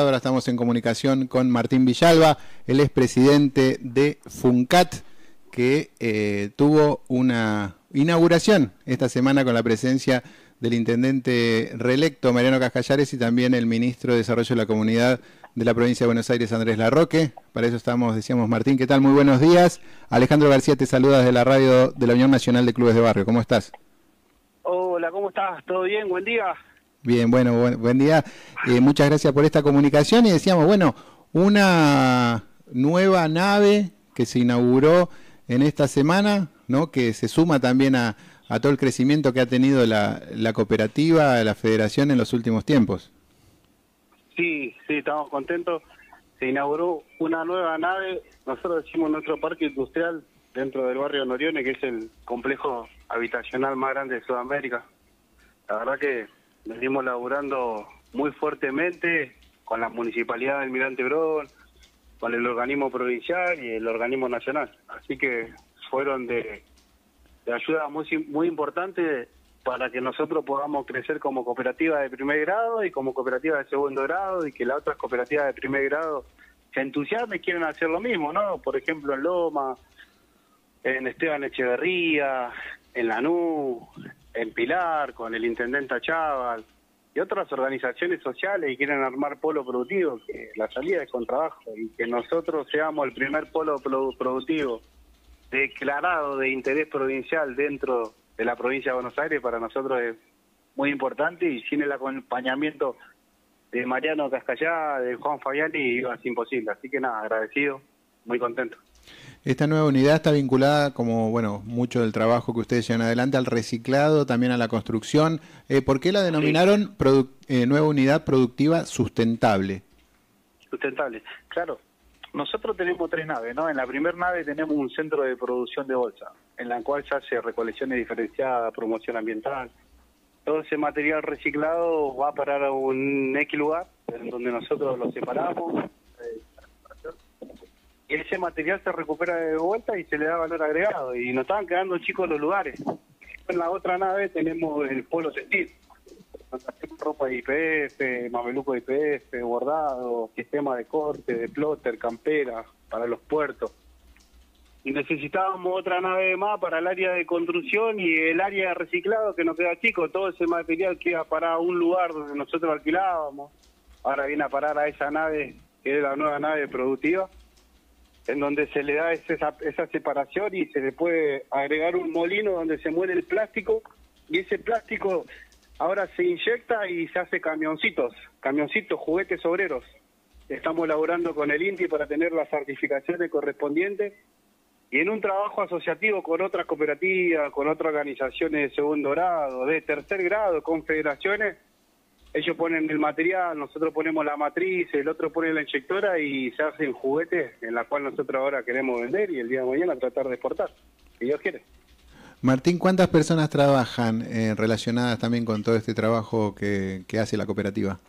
Ahora estamos en comunicación con Martín Villalba, él es presidente de FUNCAT, que eh, tuvo una inauguración esta semana con la presencia del intendente reelecto Mariano Cascallares y también el ministro de Desarrollo de la Comunidad de la provincia de Buenos Aires, Andrés Larroque. Para eso estamos, decíamos, Martín, ¿qué tal? Muy buenos días. Alejandro García te saluda desde la radio de la Unión Nacional de Clubes de Barrio. ¿Cómo estás? Hola, ¿cómo estás? ¿Todo bien? Buen día. Bien, bueno, buen, día. Eh, muchas gracias por esta comunicación y decíamos, bueno, una nueva nave que se inauguró en esta semana, ¿no? que se suma también a, todo el crecimiento que ha tenido la, la cooperativa, la federación en los últimos tiempos. Sí, sí, estamos contentos. Se inauguró una nueva nave, nosotros decimos nuestro parque industrial dentro del barrio Norione, que es el complejo habitacional más grande de Sudamérica. La verdad que venimos laburando muy fuertemente con la municipalidad del Mirante Brón, con el organismo provincial y el organismo nacional. Así que fueron de, ayuda muy, muy importante para que nosotros podamos crecer como cooperativa de primer grado y como cooperativa de segundo grado y que las otras cooperativas de primer grado se entusiasmen y quieren hacer lo mismo, ¿no? Por ejemplo, en Loma, en Esteban Echeverría, en Lanús, en Pilar, con el intendente Chaval y otras organizaciones sociales que quieren armar polo productivo, que la salida es con trabajo y que nosotros seamos el primer polo productivo declarado de interés provincial dentro de la provincia de Buenos Aires para nosotros es muy importante y sin el acompañamiento de Mariano Cascallá, de Juan Fabiani, iba imposible. Así que nada, agradecido, muy contento. Esta nueva unidad está vinculada, como bueno, mucho del trabajo que ustedes llevan adelante, al reciclado, también a la construcción. Eh, ¿Por qué la denominaron eh, nueva unidad productiva sustentable? Sustentable, claro. Nosotros tenemos tres naves, ¿no? En la primera nave tenemos un centro de producción de bolsa, en la cual se hace recolecciones diferenciadas, promoción ambiental. Todo ese material reciclado va a parar a un X lugar, en donde nosotros lo separamos, ese material se recupera de vuelta y se le da valor agregado. Y nos estaban quedando chicos los lugares. En la otra nave tenemos el polo textil. Ropa de IPF, mameluco de IPF, bordado, sistema de corte, de plotter, campera para los puertos. Y necesitábamos otra nave más para el área de construcción y el área de reciclado que nos queda chico. Todo ese material queda para un lugar donde nosotros alquilábamos. Ahora viene a parar a esa nave, que es la nueva nave productiva en donde se le da esa, esa separación y se le puede agregar un molino donde se muere el plástico y ese plástico ahora se inyecta y se hace camioncitos, camioncitos, juguetes obreros. Estamos laborando con el INTI para tener las certificaciones correspondientes y en un trabajo asociativo con otras cooperativas, con otras organizaciones de segundo grado, de tercer grado, con federaciones, ellos ponen el material, nosotros ponemos la matriz, el otro pone la inyectora y se hacen juguetes en la cual nosotros ahora queremos vender y el día de mañana tratar de exportar, si Dios quiere. Martín, ¿cuántas personas trabajan eh, relacionadas también con todo este trabajo que, hace la cooperativa?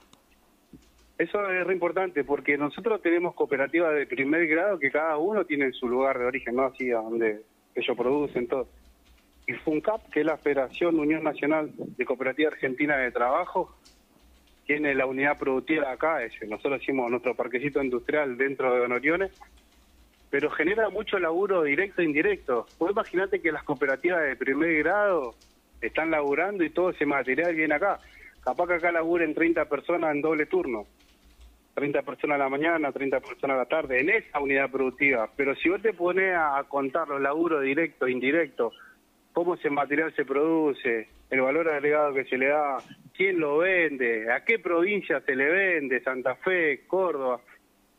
Eso es re importante porque nosotros tenemos cooperativas de primer grado que cada uno tiene su lugar de origen, ¿no? Así donde ellos producen todo. Y FUNCAP, que es la Federación Unión Nacional de Cooperativa Argentina de Trabajo, tiene la unidad productiva acá, nosotros hicimos nuestro parquecito industrial dentro de Honoriones, pero genera mucho laburo directo e indirecto. Vos imaginate que las cooperativas de primer grado están laburando y todo ese material viene acá. Capaz que acá laburen 30 personas en doble turno. 30 personas a la mañana, 30 personas a la tarde, en esa unidad productiva. Pero si vos te pones a contar los laburos directos e indirectos, cómo ese material se produce, el valor agregado que se le da, quién lo vende, a qué provincia se le vende, Santa Fe, Córdoba.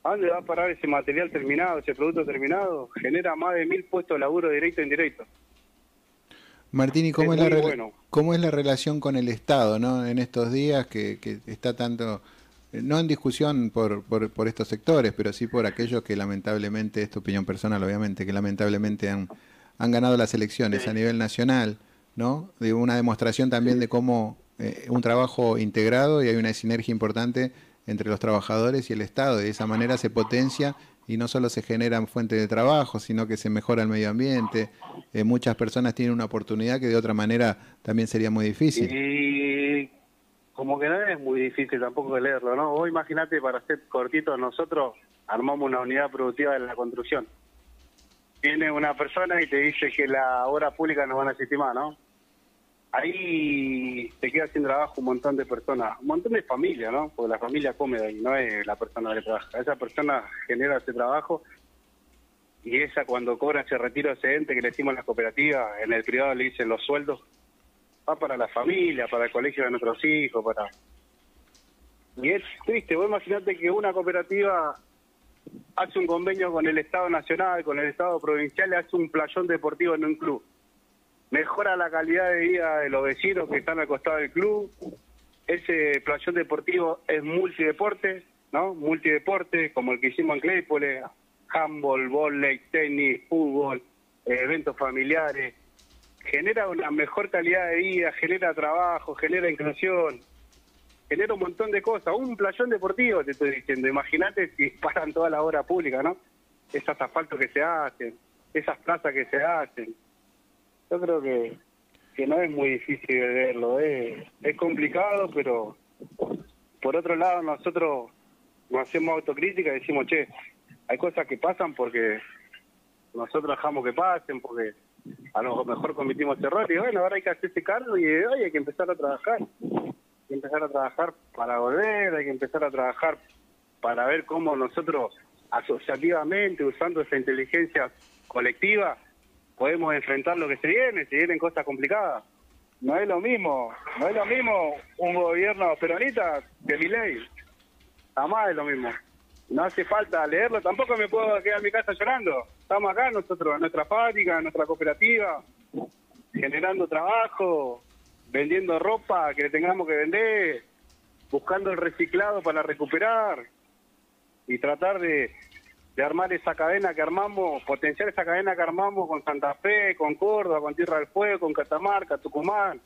¿A dónde va a parar ese material terminado, ese producto terminado? Genera más de mil puestos de laburo directo e indirecto. Martín, ¿y cómo es, la cómo es la relación con el Estado ¿no? en estos días que, está tanto, no en discusión por, por, por, estos sectores, pero sí por aquellos que lamentablemente, es tu opinión personal obviamente, que lamentablemente han, han ganado las elecciones a nivel nacional, ¿no? De una demostración también de cómo eh, un trabajo integrado y hay una sinergia importante entre los trabajadores y el Estado. De esa manera se potencia y no solo se generan fuentes de trabajo, sino que se mejora el medio ambiente. Eh, muchas personas tienen una oportunidad que de otra manera también sería muy difícil. Y como que no es muy difícil tampoco leerlo, ¿no? Vos imaginate, para ser cortito, nosotros armamos una unidad productiva de la construcción. Viene una persona y te dice que la obra pública no van a estimar, ¿no? Ahí te queda sin trabajo un montón de personas, un montón de familias, ¿no? Porque la familia come de ahí, no es la persona que trabaja. Esa persona genera ese trabajo y esa cuando cobra ese retiro excedente que le decimos en las cooperativas, en el privado le dicen los sueldos, va para la familia, para el colegio de nuestros hijos, para... Y es triste, vos imaginate que una cooperativa hace un convenio con el Estado Nacional, con el Estado Provincial, hace un playón deportivo en un club. Mejora la calidad de vida de los vecinos que están al costado del club. Ese playón deportivo es multideporte, ¿no? Multideporte, como el que hicimos en Claypole, handball, volley, tenis, fútbol, eventos familiares genera una mejor calidad de vida, genera trabajo, genera inclusión, genera un montón de cosas. Un playón deportivo, te estoy diciendo. Imagínate si paran toda la obra pública, ¿no? Esas asfaltos que se hacen, esas plazas que se hacen. Yo creo que, que no es muy difícil de verlo. Es, es complicado, pero por otro lado nosotros nos hacemos autocrítica y decimos, che, hay cosas que pasan porque nosotros dejamos que pasen, porque a lo mejor cometimos errores y bueno, ahora hay que hacerse cargo y hoy hay que empezar a trabajar. Empezar a trabajar para volver, hay que empezar a trabajar para ver cómo nosotros asociativamente, usando esa inteligencia colectiva, podemos enfrentar lo que se viene, si vienen cosas complicadas. No es lo mismo, no es lo mismo un gobierno peronista que mi ley. Jamás es lo mismo no hace falta leerlo, tampoco me puedo quedar en mi casa llorando. Estamos acá nosotros, en nuestra fábrica, en nuestra cooperativa, generando trabajo, vendiendo ropa que le tengamos que vender, buscando el reciclado para recuperar y tratar de, de armar esa cadena que armamos, potenciar esa cadena que armamos con Santa Fe, con Córdoba, con Tierra del Fuego, con Catamarca, Tucumán,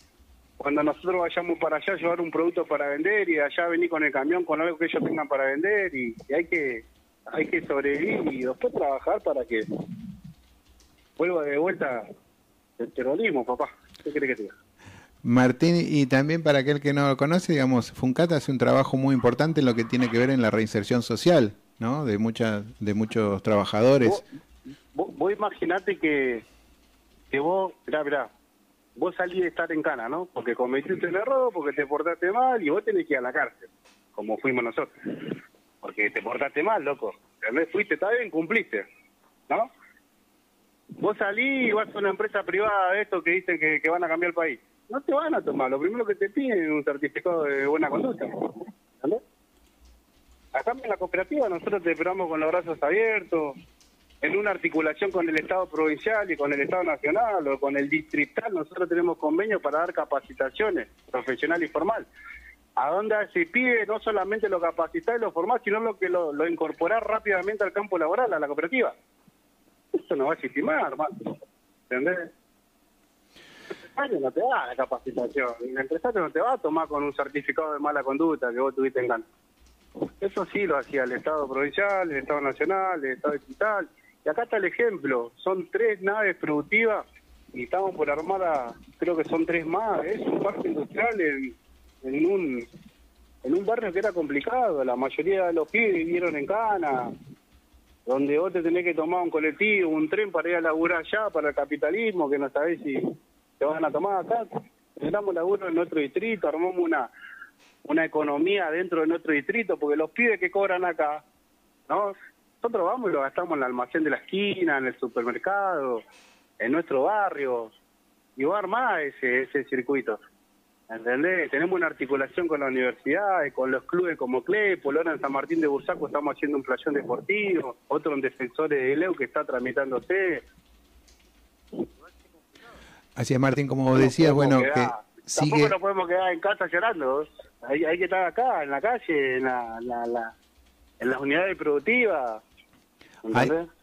cuando nosotros vayamos para allá llevar un producto para vender y allá venir con el camión con algo que ellos tengan para vender y, hay que hay que sobrevivir y después trabajar para que vuelva de vuelta el terrorismo, papá. ¿Qué crees que te diga? Martín, y también para aquel que no lo conoce, digamos, Funcata hace un trabajo muy importante en lo que tiene que ver en la reinserción social, ¿no? De muchas, de muchos trabajadores. Vos, vos, imaginate que, que vos, mirá, mirá, vos salís de estar en cana, ¿no? Porque cometiste un error, porque te portaste mal y vos tenés que ir a la cárcel, como fuimos nosotros. Porque te portaste mal, loco. vez Fuiste, está bien, cumpliste, ¿no? Vos salís y vas a una empresa privada de esto que dicen que van a cambiar el país. No te van a tomar, lo primero que te piden es un certificado de buena conducta. ¿Entendés? Acá en la cooperativa nosotros te esperamos con los brazos abiertos, en una articulación con el Estado provincial y con el Estado nacional o con el distrital, nosotros tenemos convenios para dar capacitaciones profesional y formal. A donde se pide no solamente lo capacitar y lo formal, sino lo que lo, incorporar rápidamente al campo laboral, a la cooperativa. Eso no va a existir más, hermano. ¿Entendés? No te da la capacitación. El empresario no te va a tomar con un certificado de mala conducta que vos tuviste en gana. Eso sí lo hacía el Estado provincial, el Estado nacional, el Estado distrital y acá está el ejemplo, son tres naves productivas y estamos por armar a, creo que son tres más, es un parque industrial en, en un en un barrio que era complicado, la mayoría de los pibes vivieron en Cana, donde vos te tenés que tomar un colectivo, un tren para ir a laburar allá, para el capitalismo, que no sabés si te van a tomar acá. Necesitamos laburo en nuestro distrito, armamos una, una economía dentro de nuestro distrito, porque los pibes que cobran acá, ¿no? Nosotros vamos y lo gastamos en el almacén de la esquina, en el supermercado, en nuestro barrio, y va a armar ese, ese circuito. ¿Entendés? Tenemos una articulación con la universidad, con los clubes como CLEP, ahora en San Martín de Bursaco estamos haciendo un playón deportivo, otro en Defensores de Leu que está tramitándose. Así es, Martín, como decías, bueno, que sigue... Tampoco nos podemos quedar en casa llorando, hay, hay que estar acá, en la calle, en la, la, en las unidades productivas,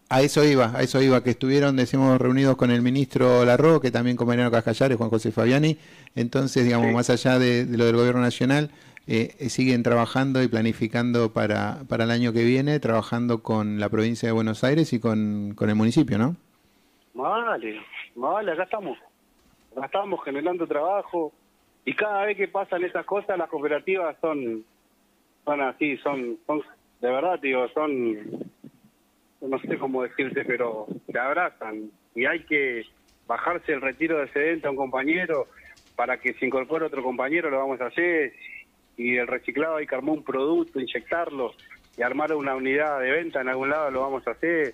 a, eso iba, a eso iba, que estuvieron, decimos, reunidos con el ministro Larro, que también con Mariano Cascallares, Juan José Fabiani. Entonces, digamos, más allá de, lo del gobierno nacional, eh, eh, siguen trabajando y planificando para, para el año que viene, trabajando con la provincia de Buenos Aires y con, con el municipio, ¿no? Vale, vale, acá estamos. Acá estamos generando trabajo, Y cada vez que pasan esas cosas, las cooperativas son, son así, son, son de verdad, digo, son, no sé cómo decirte, pero te abrazan. Y hay que bajarse el retiro de excedente a un compañero para que se incorpore otro compañero, lo vamos a hacer. Y el reciclado hay que armar un producto, inyectarlo y armar una unidad de venta en algún lado, lo vamos a hacer.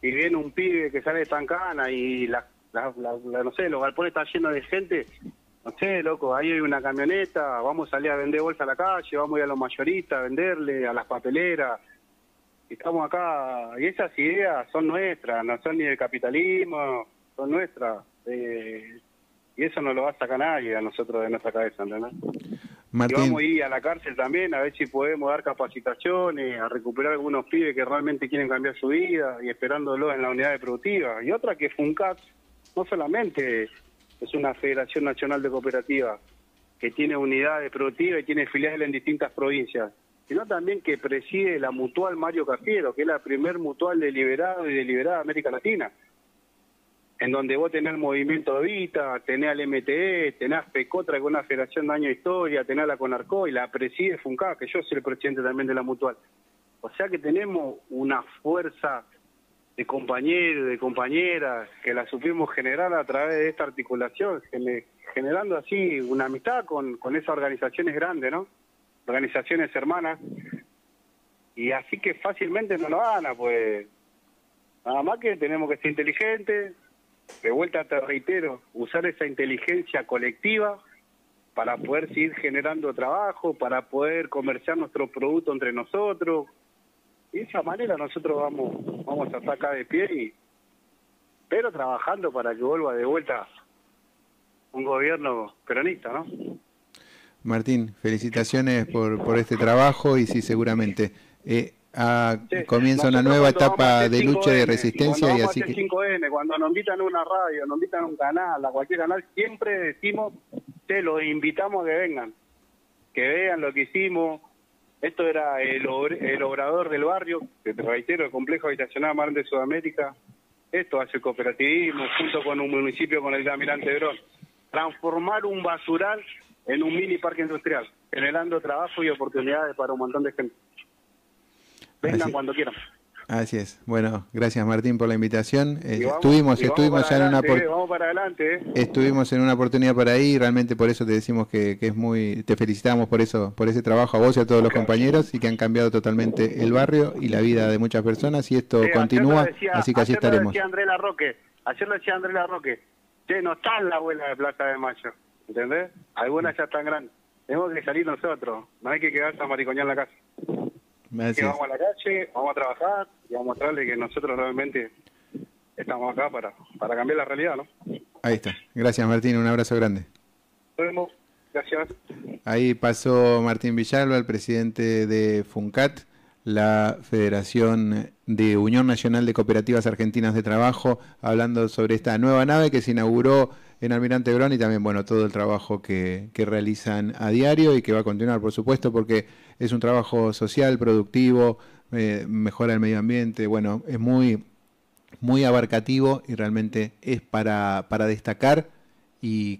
Y viene un pibe que sale de Tancana y la, no sé, los galpones están llenos de gente no sé, loco, ahí hay una camioneta, vamos a salir a vender bolsa a la calle, vamos a ir a los mayoristas a venderle, a las papeleras. Estamos acá, y esas ideas son nuestras, no son ni del capitalismo, son nuestras. Eh, y eso no lo va a sacar nadie a nosotros de nuestra cabeza, ¿entendés? Y vamos a ir a la cárcel también a ver si podemos dar capacitaciones, a recuperar algunos pibes que realmente quieren cambiar su vida y esperándolo en la unidad productiva. Y otra que FUNCAT no solamente es una Federación Nacional de Cooperativas que tiene unidades productivas y tiene filiales en distintas provincias, sino también que preside la mutual Mario Cafiero, que es la primer mutual deliberada y deliberada de América Latina, en donde vos tenés el movimiento Vita, tenés al MTE, tenés PECOTRA, que es una federación de año de historia, tenés la CONARCO y la preside FUNCA, que yo soy el presidente también de la mutual. O sea que tenemos una fuerza de compañeros, de compañeras, que la supimos generar a través de esta articulación, generando así una amistad con, con esas organizaciones grandes, ¿no? Organizaciones hermanas. Y así que fácilmente no nos gana, pues nada más que tenemos que ser inteligentes, de vuelta te reitero, usar esa inteligencia colectiva para poder seguir generando trabajo, para poder comerciar nuestro producto entre nosotros, de esa manera nosotros vamos vamos a estar acá de pie y pero trabajando para que vuelva de vuelta un gobierno peronista, ¿no? Martín, felicitaciones por, por este trabajo y sí, seguramente eh, comienza una nueva etapa de lucha de resistencia y, así que... 5N, cuando nos invitan a una radio, nos invitan a un canal, a cualquier canal, siempre decimos, te los invitamos a que vengan, que vean lo que hicimos, esto era el, el obrador del barrio, que te reitero, el complejo habitacional más de Sudamérica. Esto hace cooperativismo junto con un municipio con el de Almirante Brón. Transformar un basural en un mini parque industrial, generando trabajo y oportunidades para un montón de gente. Vengan cuando quieran. Así es. Bueno, gracias Martín por la invitación. Eh, estuvimos, estuvimos ya en una eh, vamos para adelante, eh. estuvimos en una oportunidad para ahí. Realmente por eso te decimos que, es muy, te felicitamos por eso, por ese trabajo a vos y a todos los compañeros y que han cambiado totalmente el barrio y la vida de muchas personas y esto continúa. así que así estaremos. Decía Andrés Larroque, ayer lo decía Andrés Larroque, che, no está la abuela de Plaza de Mayo, ¿entendés? Algunas ya están grandes. Tenemos que salir nosotros, no hay que quedarse a maricoñar en la casa que vamos a la calle, vamos a trabajar y vamos a mostrarle que nosotros realmente estamos acá para, para cambiar la realidad, ¿no? Ahí está. Gracias, Martín. Un abrazo grande. Nos vemos. Gracias. Ahí pasó Martín Villalba, el presidente de FUNCAT, la Federación de Unión Nacional de Cooperativas Argentinas de Trabajo, hablando sobre esta nueva nave que se inauguró en Almirante Brown y también, bueno, todo el trabajo que, que realizan a diario y que va a continuar, por supuesto, porque es un trabajo social, productivo, eh, mejora el medio ambiente, bueno, es muy, muy abarcativo y realmente es para, para destacar y